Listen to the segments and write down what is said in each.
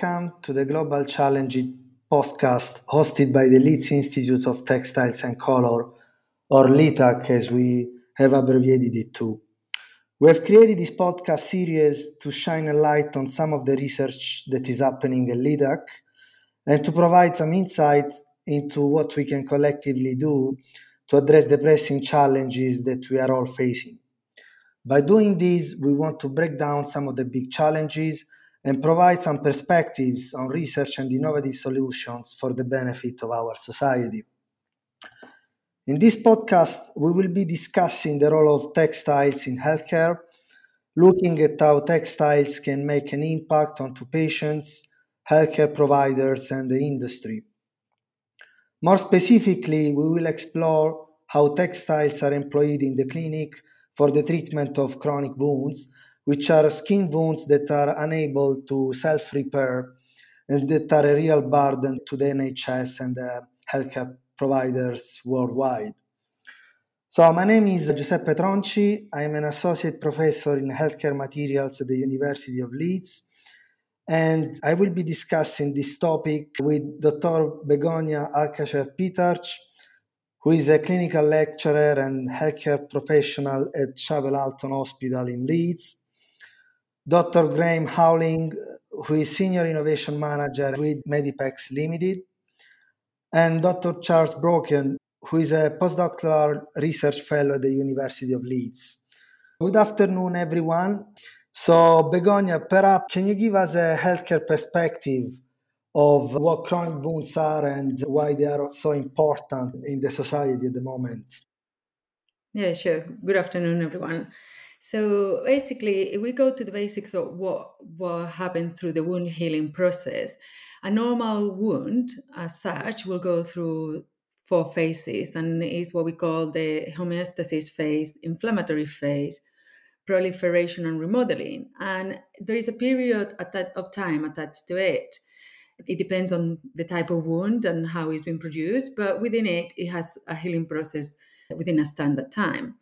Welcome to the Global Challenge podcast hosted by the Leeds Institute of Textiles and Color, or LITAC as we have abbreviated it to. We have created this podcast series to shine a light on some of the research that is happening at LITAC and to provide some insight into what we can collectively do to address the pressing challenges that we are all facing. By doing this, we want to break down some of the big challenges and provide some perspectives on research and innovative solutions for the benefit of our society. In this podcast, we will be discussing the role of textiles in healthcare, looking at how textiles can make an impact onto patients, healthcare providers, and the industry. More specifically, we will explore how textiles are employed in the clinic for the treatment of chronic wounds which are skin wounds that are unable to self repair and that are a real burden to the NHS and the healthcare providers worldwide. So, my name is Giuseppe Tronci. I am an associate professor in healthcare materials at the University of Leeds. And I will be discussing this topic with Dr. Begonya Alcacer Pitarch, who is a clinical lecturer and healthcare professional at Chapel Allerton Hospital in Leeds, Dr. Graeme Howling, who is Senior Innovation Manager with Medipex Limited, and Dr. Charles Brooker, who is a postdoctoral research fellow at the University of Leeds. Good afternoon, everyone. So, Begonya, perhaps can you give us a healthcare perspective of what chronic wounds are and why they are so important in the society at the moment? Yeah, sure. Good afternoon, everyone. So basically, if we go to the basics of what what happened through the wound healing process, a normal wound, as such, will go through four phases, and is what we call the homeostasis phase, inflammatory phase, proliferation, and remodeling. And there is a period of time attached to it. It depends on the type of wound and how it's been produced, but within it, it has a healing process within a standard time.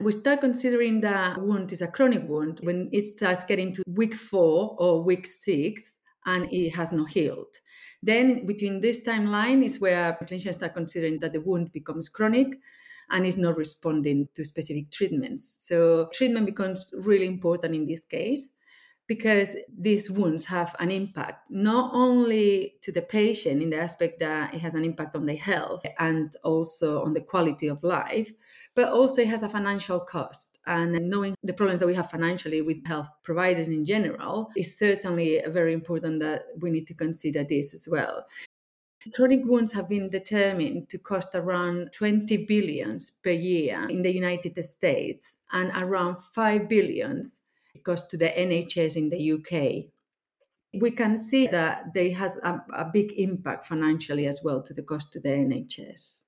We start considering that the wound is a chronic wound when it starts getting to week four or week six and it has not healed. Then, between this timeline, is where clinicians start considering that the wound becomes chronic and is not responding to specific treatments. So, treatment becomes really important in this case because these wounds have an impact not only to the patient in the aspect that it has an impact on their health and also on the quality of life, but also it has a financial cost. And knowing the problems that we have financially with health providers in general is certainly very important that we need to consider this as well. Chronic wounds have been determined to cost around 20 billions per year in the United States and around 5 billions goes to the NHS in the UK. We can see that they has a, a big impact financially as well to the cost to the NHS.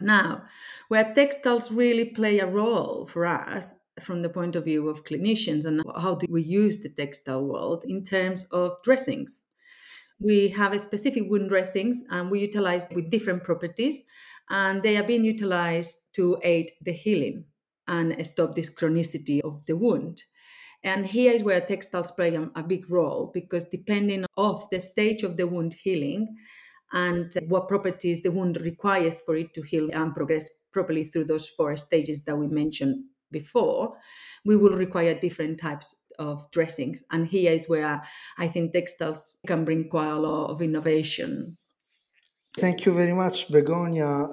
Now, where textiles really play a role for us from the point of view of clinicians and how do we use the textile world in terms of dressings. We have a specific wound dressings and we utilize with different properties and they are being utilized to aid the healing and stop this chronicity of the wound. And here is where textiles play a, big role because depending of the stage of the wound healing and what properties the wound requires for it to heal and progress properly through those four stages that we mentioned before, we will require different types of dressings. And here is where I think textiles can bring quite a lot of innovation. Thank you very much, Begonya.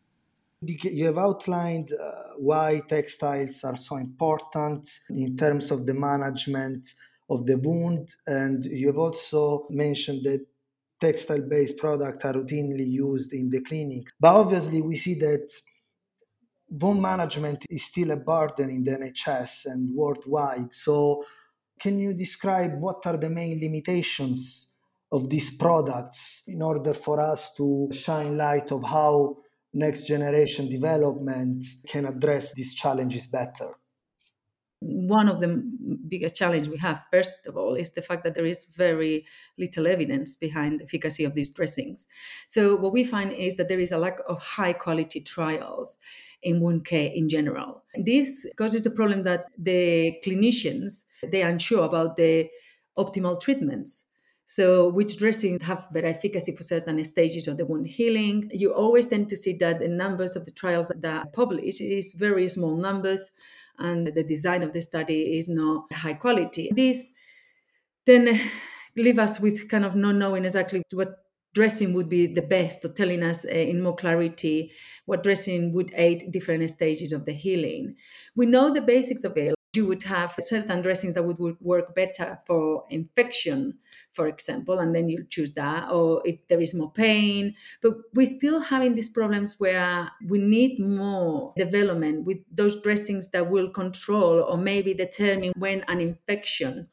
You have outlined uh, why textiles are so important in terms of the management of the wound, and you have also mentioned that textile based products are routinely used in the clinic. But obviously, we see that wound management is still a burden in the NHS and worldwide. So, can you describe what are the main limitations of these products in order for us to shine light of how next generation development can address these challenges better? One of the biggest challenge we have, first of all, is the fact that there is very little evidence behind the efficacy of these dressings. So what we find is that there is a lack of high quality trials in wound care in general. This causes the problem that the clinicians they are unsure about the optimal treatments. So, which dressings have better efficacy for certain stages of the wound healing? You always tend to see that the numbers of the trials that are published is very small numbers, and the design of the study is not high quality. This then leave us with kind of not knowing exactly what dressing would be the best or telling us uh, in more clarity what dressing would aid different stages of the healing. We know the basics of it. You would have certain dressings that would, would work better for infection, for example, and then you choose that, or if there is more pain. But we're still having these problems where we need more development with those dressings that will control or maybe determine when an infection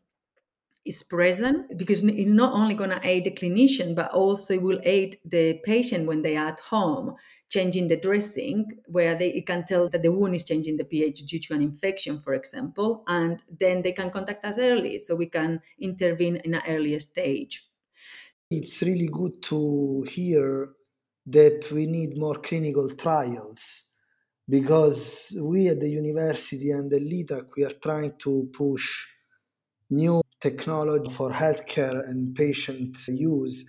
is present because it's not only going to aid the clinician but also it will aid the patient when they are at home changing the dressing where they can tell that the wound is changing the ph due to an infection for example and then they can contact us early so we can intervene in an earlier stage it's really good to hear that we need more clinical trials because we at the university and the LITAC we are trying to push new technology for healthcare and patient use.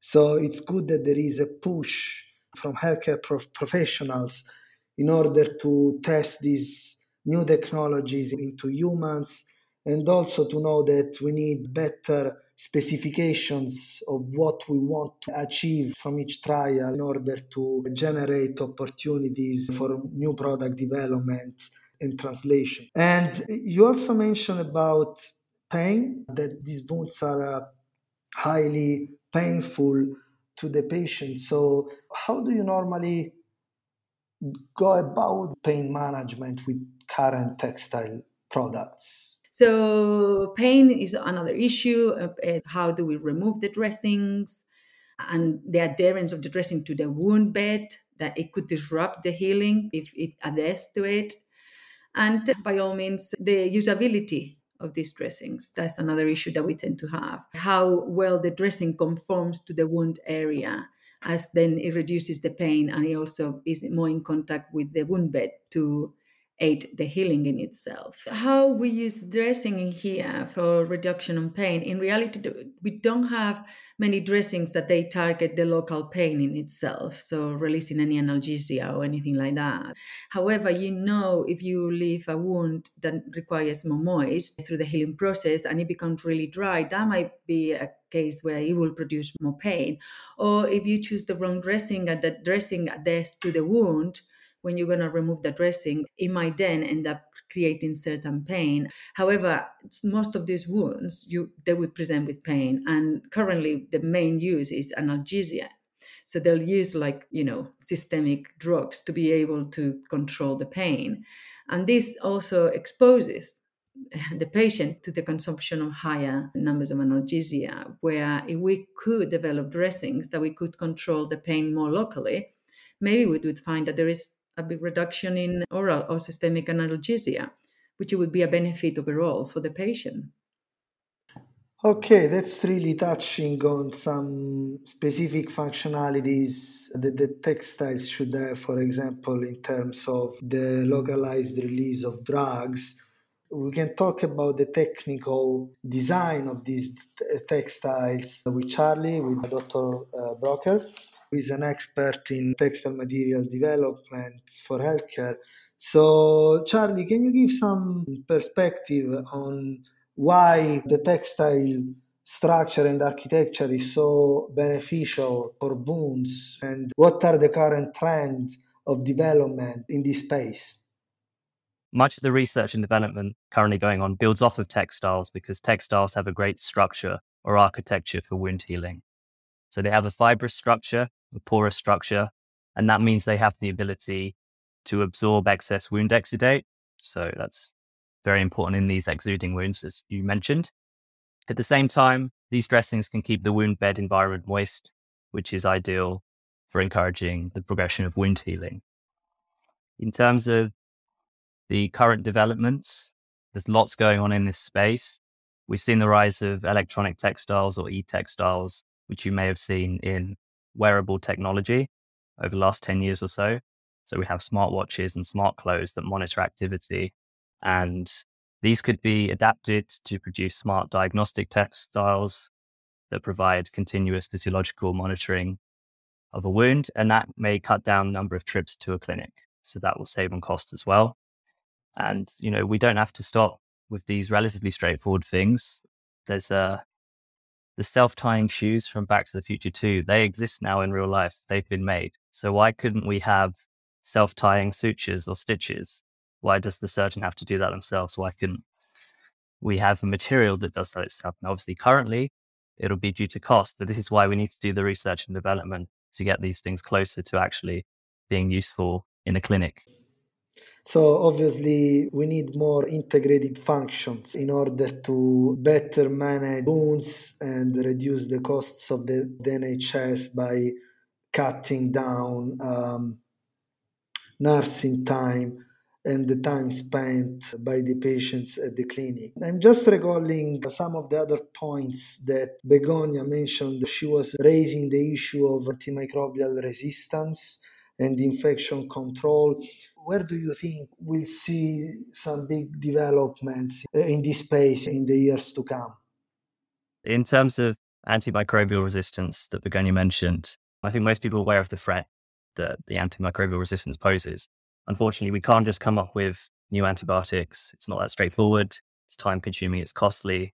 So it's good that there is a push from healthcare prof- professionals in order to test these new technologies into humans and also to know that we need better specifications of what we want to achieve from each trial in order to generate opportunities for new product development and translation. And you also mentioned about pain, that these wounds are uh, highly painful to the patient. So, how do you normally go about pain management with current textile products? So, pain is another issue. Uh, how do we remove the dressings and the adherence of the dressing to the wound bed? That it could disrupt the healing if it adheres to it. And by all means, the usability of these dressings. That's another issue that we tend to have. How well the dressing conforms to the wound area, as then it reduces the pain and it also is more in contact with the wound bed to aid the healing in itself. How we use dressing in here for reduction of pain, in reality, we don't have many dressings that they target the local pain in itself, so releasing any analgesia or anything like that. However, you know if you leave a wound that requires more moist through the healing process and it becomes really dry, that might be a case where it will produce more pain. Or if you choose the wrong dressing and the dressing adheres to the wound, when you're going to remove the dressing, it might then end up creating certain pain. However, most of these wounds, you they would present with pain, and currently the main use is analgesia. So they'll use like you know systemic drugs to be able to control the pain, and this also exposes the patient to the consumption of higher numbers of analgesia, where if we could develop dressings that we could control the pain more locally, maybe we would find that there is a big reduction in oral or systemic analgesia, which would be a benefit overall for the patient. Okay, that's really touching on some specific functionalities that the textiles should have, for example, in terms of the localized release of drugs. We can talk about the technical design of these t- textiles with Charlie, with Dr. Uh, Brooker who is an expert in textile material development for healthcare. So, Charlie, can you give some perspective on why the textile structure and architecture is so beneficial for wounds and what are the current trends of development in this space? Much of the research and development currently going on builds off of textiles because textiles have a great structure or architecture for wound healing. So they have a fibrous structure a porous structure. And that means they have the ability to absorb excess wound exudate. So that's very important in these exuding wounds, as you mentioned. At the same time, these dressings can keep the wound bed environment moist, which is ideal for encouraging the progression of wound healing. In terms of the current developments, there's lots going on in this space. We've seen the rise of electronic textiles or e textiles, which you may have seen in wearable technology over the last 10 years or so. So we have smartwatches and smart clothes that monitor activity and These could be adapted to produce smart diagnostic textiles that provide continuous physiological monitoring of a wound, and that may cut down the number of trips to a clinic. So that will save on cost as well. And, you know, we don't have to stop with these relatively straightforward things. There's a the self-tying shoes from Back to the Future 2, they exist now in real life. They've been made. So why couldn't we have self-tying sutures or stitches? Why does the surgeon have to do that themselves? Why couldn't we have material that does that itself? And obviously currently it'll be due to cost, but this is why we need to do the research and development to get these things closer to actually being useful in a clinic. So obviously we need more integrated functions in order to better manage wounds and reduce the costs of the, the NHS by cutting down um, nursing time and the time spent by the patients at the clinic. I'm just recalling some of the other points that Begonya mentioned. She was raising the issue of antimicrobial resistance and infection control. Where do you think we'll see some big developments in this space in the years to come? In terms of antimicrobial resistance that Begonya mentioned, I think most people are aware of the threat that the antimicrobial resistance poses. Unfortunately, we can't just come up with new antibiotics. It's not that straightforward. It's time consuming. It's costly.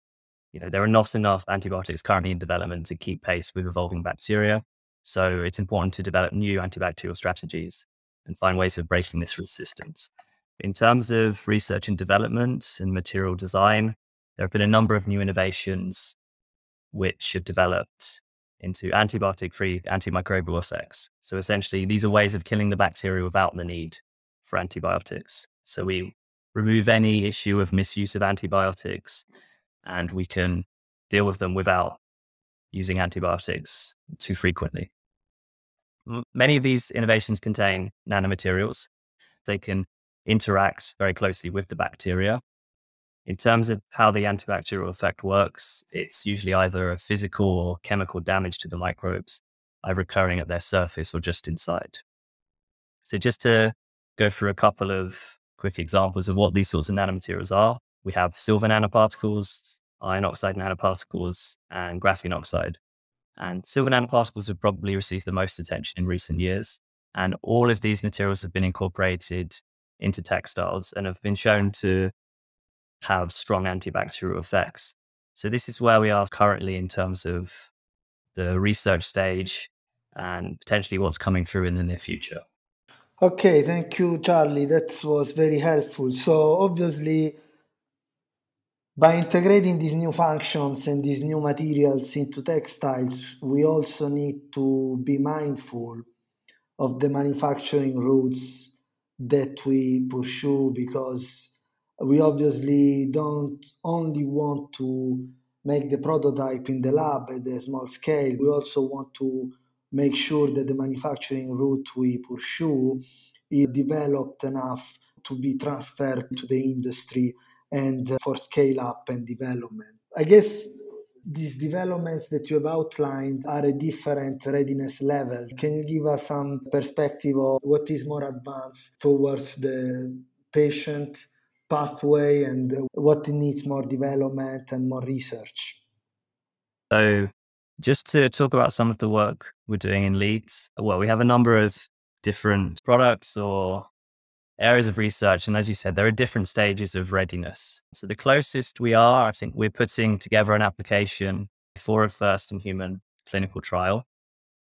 You know, there are not enough antibiotics currently in development to keep pace with evolving bacteria. So it's important to develop new antibacterial strategies and find ways of breaking this resistance. In terms of research and development and material design, there have been a number of new innovations which have developed into antibiotic free antimicrobial effects. So essentially, these are ways of killing the bacteria without the need for antibiotics. So we remove any issue of misuse of antibiotics and we can deal with them without using antibiotics too frequently many of these innovations contain nanomaterials. They can interact very closely with the bacteria. In terms of how the antibacterial effect works, it's usually either a physical or chemical damage to the microbes, either occurring at their surface or just inside. So, just to go through a couple of quick examples of what these sorts of nanomaterials are, we have silver nanoparticles, iron oxide nanoparticles, and graphene oxide. And silver nanoparticles have probably received the most attention in recent years. And all of these materials have been incorporated into textiles and have been shown to have strong antibacterial effects. So, this is where we are currently in terms of the research stage and potentially what's coming through in the near future. Okay, thank you, Charlie. That was very helpful. So, obviously, by integrating these new functions and these new materials into textiles, we also need to be mindful of the manufacturing routes that we pursue because we obviously don't only want to make the prototype in the lab at a small scale, we also want to make sure that the manufacturing route we pursue is developed enough to be transferred to the industry and uh, for scale up and development. I guess these developments that you have outlined are a different readiness level. Can you give us some perspective of what is more advanced towards the patient pathway and what needs more development and more research? So, just to talk about some of the work we're doing in Leeds, well, we have a number of different products or areas of research. And as you said, there are different stages of readiness. So the closest we are, I think we're putting together an application for a first in human clinical trial.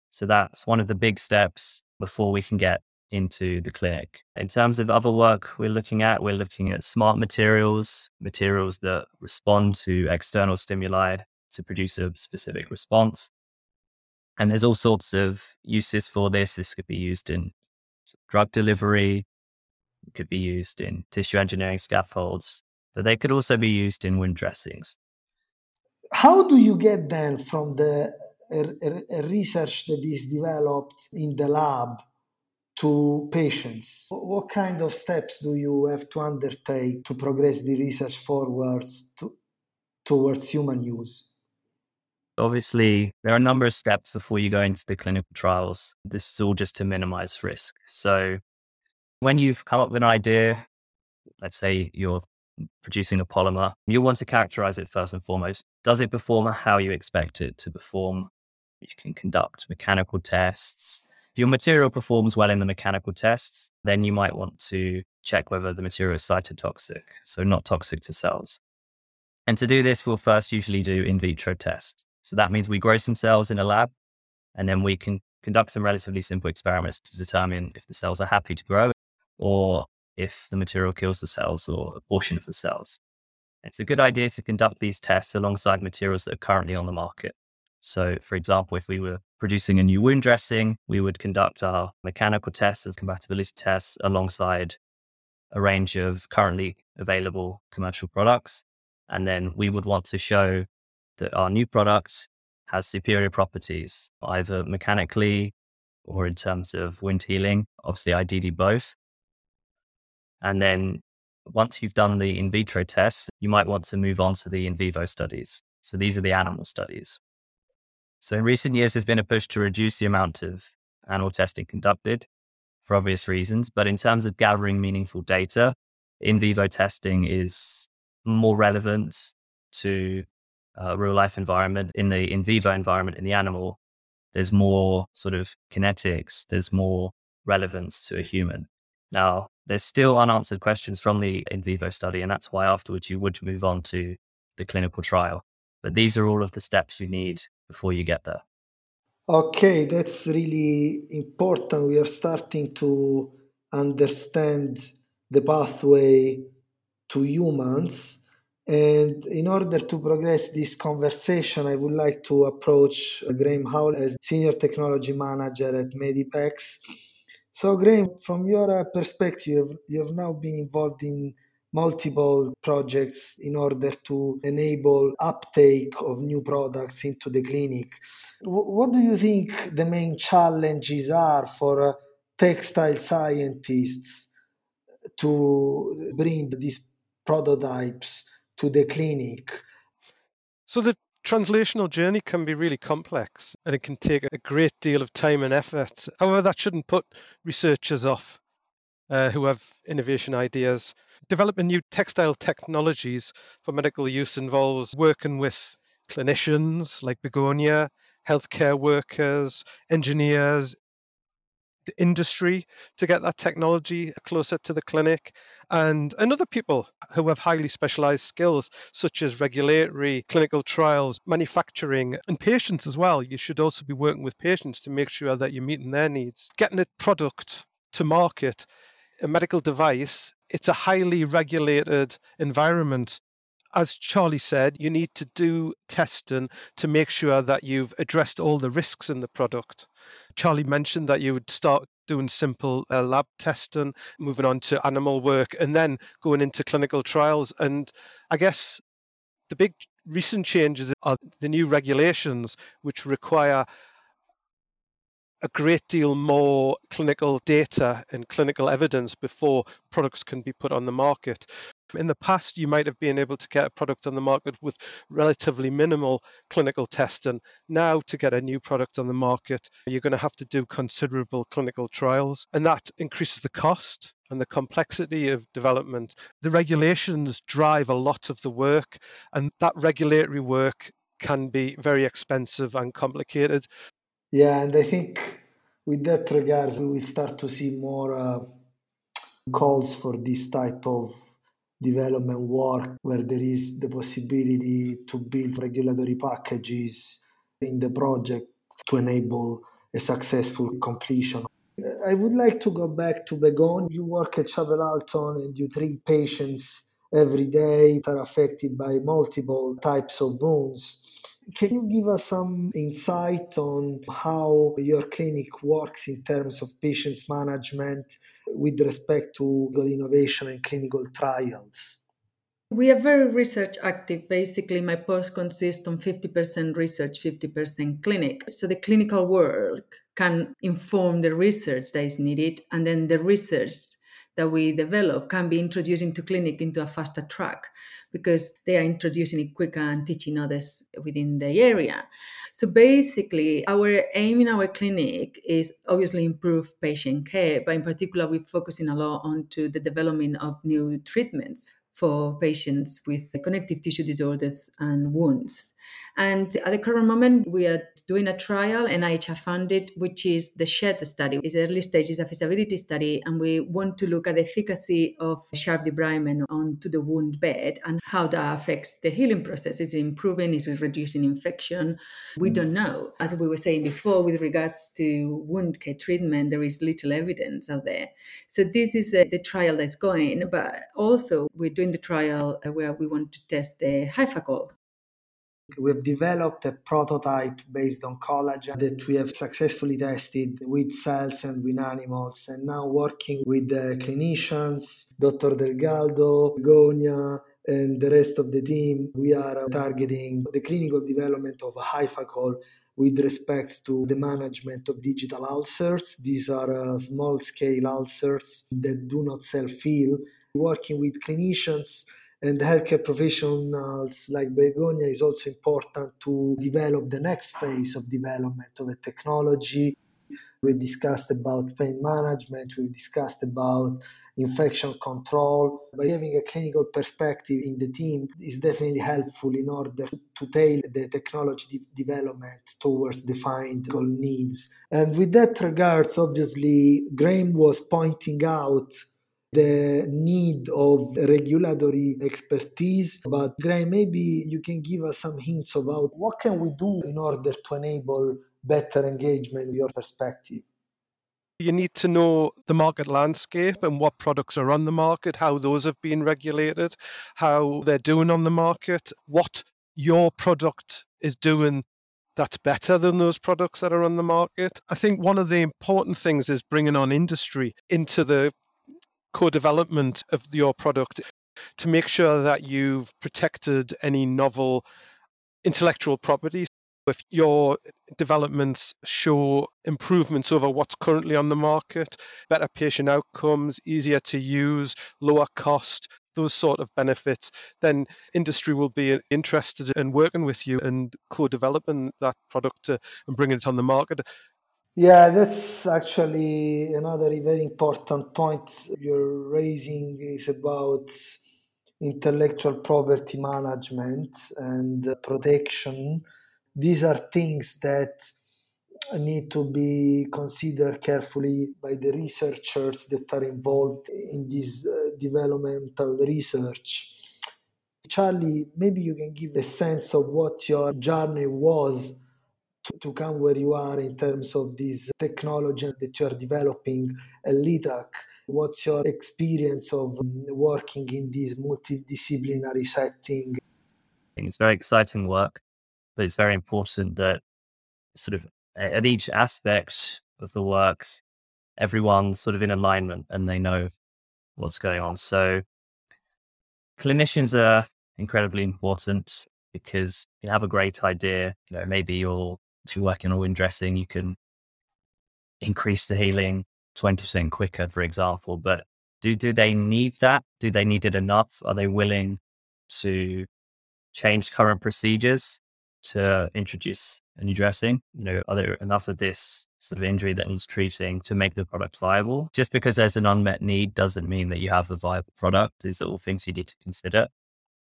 So that's one of the big steps before we can get into the clinic. In terms of other work we're looking at, we're looking at smart materials, materials that respond to external stimuli to produce a specific response. And there's all sorts of uses for this. This could be used in drug delivery, could be used in tissue engineering scaffolds, but they could also be used in wound dressings. How do you get then from the uh, research that is developed in the lab to patients? What kind of steps do you have to undertake to progress the research forwards to, towards human use? Obviously, there are a number of steps before you go into the clinical trials. This is all just to minimize risk. So, when you've come up with an idea, let's say you're producing a polymer, you want to characterize it first and foremost. Does it perform how you expect it to perform? You can conduct mechanical tests. If your material performs well in the mechanical tests, then you might want to check whether the material is cytotoxic, so not toxic to cells. And to do this, we'll first usually do in vitro tests. So that means we grow some cells in a lab, and then we can conduct some relatively simple experiments to determine if the cells are happy to grow or if the material kills the cells or a portion of the cells. It's a good idea to conduct these tests alongside materials that are currently on the market. So, for example, if we were producing a new wound dressing, we would conduct our mechanical tests and compatibility tests alongside a range of currently available commercial products. And then we would want to show that our new product has superior properties, either mechanically or in terms of wound healing, obviously, ideally both. And then once you've done the in vitro tests, you might want to move on to the in vivo studies. So these are the animal studies. So in recent years, there's been a push to reduce the amount of animal testing conducted for obvious reasons. But in terms of gathering meaningful data, in vivo testing is more relevant to a real life environment. In the in vivo environment, in the animal, there's more sort of kinetics, there's more relevance to a human. Now, there's still unanswered questions from the in vivo study, and that's why afterwards you would move on to the clinical trial. But these are all of the steps you need before you get there. Okay, that's really important. We are starting to understand the pathway to humans. And in order to progress this conversation, I would like to approach Graeme Howell as Senior Technology Manager at Medipex so, Graeme, from your uh, perspective, you have now been involved in multiple projects in order to enable uptake of new products into the clinic. what do you think the main challenges are for uh, textile scientists to bring these prototypes to the clinic? So the translational journey can be really complex and it can take a great deal of time and effort. However, that shouldn't put researchers off uh, who have innovation ideas. Developing new textile technologies for medical use involves working with clinicians like Begonya, healthcare workers, engineers, the industry to get that technology closer to the clinic and, and other people who have highly specialized skills such as regulatory clinical trials manufacturing and patients as well. You should also be working with patients to make sure that you're meeting their needs. Getting a product to market a medical device it's a highly regulated environment as Charlie said, you need to do testing to make sure that you've addressed all the risks in the product. Charlie mentioned that you would start doing simple uh, lab testing, moving on to animal work, and then going into clinical trials. And I guess the big recent changes are the new regulations, which require a great deal more clinical data and clinical evidence before products can be put on the market. In the past, you might have been able to get a product on the market with relatively minimal clinical testing. Now, to get a new product on the market, you're going to have to do considerable clinical trials, and that increases the cost and the complexity of development. The regulations drive a lot of the work, and that regulatory work can be very expensive and complicated. Yeah, and I think with that regard, we will start to see more uh, calls for this type of development work where there is the possibility to build regulatory packages in the project to enable a successful completion. I would like to go back to Begon. You work at Chapel Allerton and you treat patients every day that are affected by multiple types of wounds. Can you give us some insight on how your clinic works in terms of patients management with respect to innovation and clinical trials? We are very research active. Basically, my post consists on 50% research, 50% clinic. So the clinical work can inform the research that is needed, and then the research that we develop can be introduced into clinic into a faster track because they are introducing it quicker and teaching others within the area. So basically, our aim in our clinic is obviously improve patient care, but in particular, we're focusing a lot onto the development of new treatments for patients with connective tissue disorders and wounds. And at the current moment, we are doing a trial, NIH funded, which is the SHED study. It's early stages of feasibility study, and we want to look at the efficacy of sharp debridement onto the wound bed and how that affects the healing process. Is it improving? Is it reducing infection? We mm. don't know. As we were saying before, with regards to wound care treatment, there is little evidence out there. So this is uh, the trial that's going, but also we're doing the trial uh, where we want to test the HiFaCol We've developed a prototype based on collagen that we have successfully tested with cells and with animals, and now working with the clinicians, Dr. Del Galdo, Gonia, and the rest of the team. We are targeting the clinical development of a HiFaCol with respect to the management of digital ulcers. These are uh, small scale ulcers that do not self heal. Working with clinicians and healthcare professionals like Begonya is also important to develop the next phase of development of a technology. We discussed about pain management, we discussed about infection control. By having a clinical perspective in the team is definitely helpful in order to tailor the technology de- development towards defined goal needs. And with that regards, obviously, Graeme was pointing out the need of regulatory expertise. But Graeme, maybe you can give us some hints about what can we do in order to enable better engagement your perspective. You need to know the market landscape and what products are on the market, how those have been regulated, how they're doing on the market, what your product is doing that's better than those products that are on the market. I think one of the important things is bringing on industry into the co-development of your product to make sure that you've protected any novel intellectual property. If your developments show improvements over what's currently on the market, better patient outcomes, easier to use, lower cost, those sort of benefits, then industry will be interested in working with you and co-developing that product and bringing it on the market. Yeah, that's actually another very important point you're raising is about intellectual property management and protection. These are things that need to be considered carefully by the researchers that are involved in this uh, developmental research. Charlie, maybe you can give a sense of what your journey was to, to come where you are in terms of this technology that you are developing at LITAC? What's your experience of um, working in this multidisciplinary setting? I think It's very exciting work, but it's very important that sort of at each aspect of the work, everyone's sort of in alignment and they know what's going on. So clinicians are incredibly important because you have a great idea. You know, maybe you're if you're working on wound dressing, you can increase the healing 20% quicker, for example. But do, do they need that? Do they need it enough? Are they willing to change current procedures to introduce a new dressing? You know, are there enough of this sort of injury that needs treating to make the product viable? Just because there's an unmet need doesn't mean that you have a viable product. These are all things you need to consider.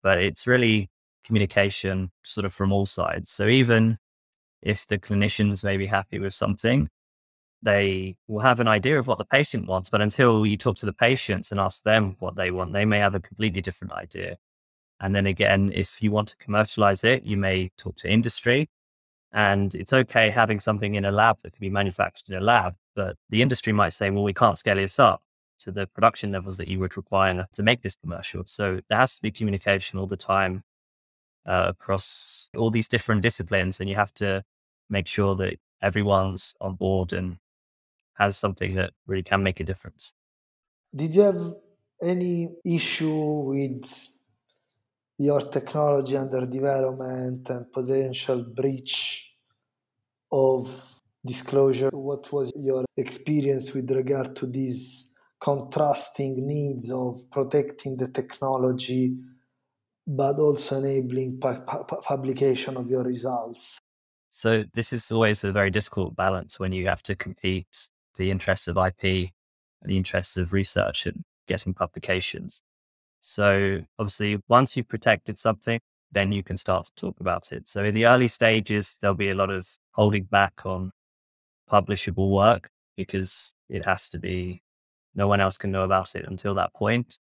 But it's really communication sort of from all sides. So even if the clinicians may be happy with something, they will have an idea of what the patient wants. But until you talk to the patients and ask them what they want, they may have a completely different idea. And then again, if you want to commercialize it, you may talk to industry. And it's okay having something in a lab that can be manufactured in a lab, but the industry might say, well, we can't scale this up to the production levels that you would require to make this commercial. So there has to be communication all the time uh, across all these different disciplines, and you have to make sure that everyone's on board and has something that really can make a difference. Did you have any issue with your technology under development and potential breach of disclosure? What was your experience with regard to these contrasting needs of protecting the technology but also enabling pu- pu- publication of your results? So this is always a very difficult balance when you have to compete the interests of IP and the interests of research and getting publications. So obviously, once you've protected something, then you can start to talk about it. So in the early stages, there'll be a lot of holding back on publishable work because it has to be, no one else can know about it until that point.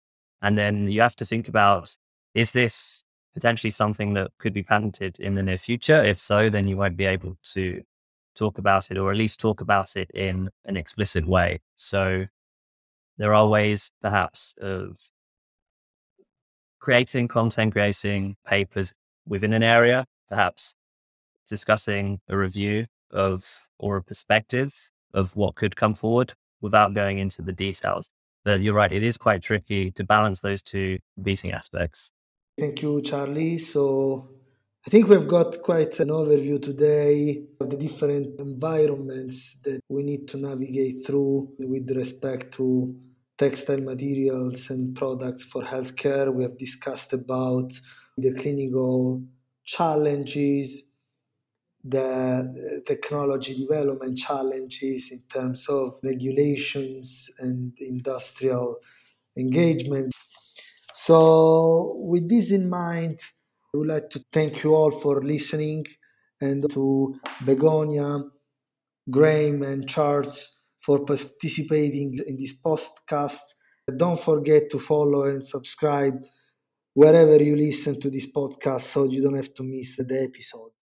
And then you have to think about, is this potentially something that could be patented in the near future? If so, then you won't be able to talk about it or at least talk about it in an explicit way. So there are ways perhaps of creating content, creating papers within an area, perhaps discussing a review of or a perspective of what could come forward without going into the details. But you're right, it is quite tricky to balance those two competing aspects. Thank you, Charlie. So I think we've got quite an overview today of the different environments that we need to navigate through with respect to textile materials and products for healthcare. We have discussed about the clinical challenges, the uh, technology development challenges in terms of regulations and industrial engagement. So, with this in mind, I would like to thank you all for listening and to Begonya, Graeme, and Charles for participating in this podcast. Don't forget to follow and subscribe wherever you listen to this podcast so you don't have to miss the episode.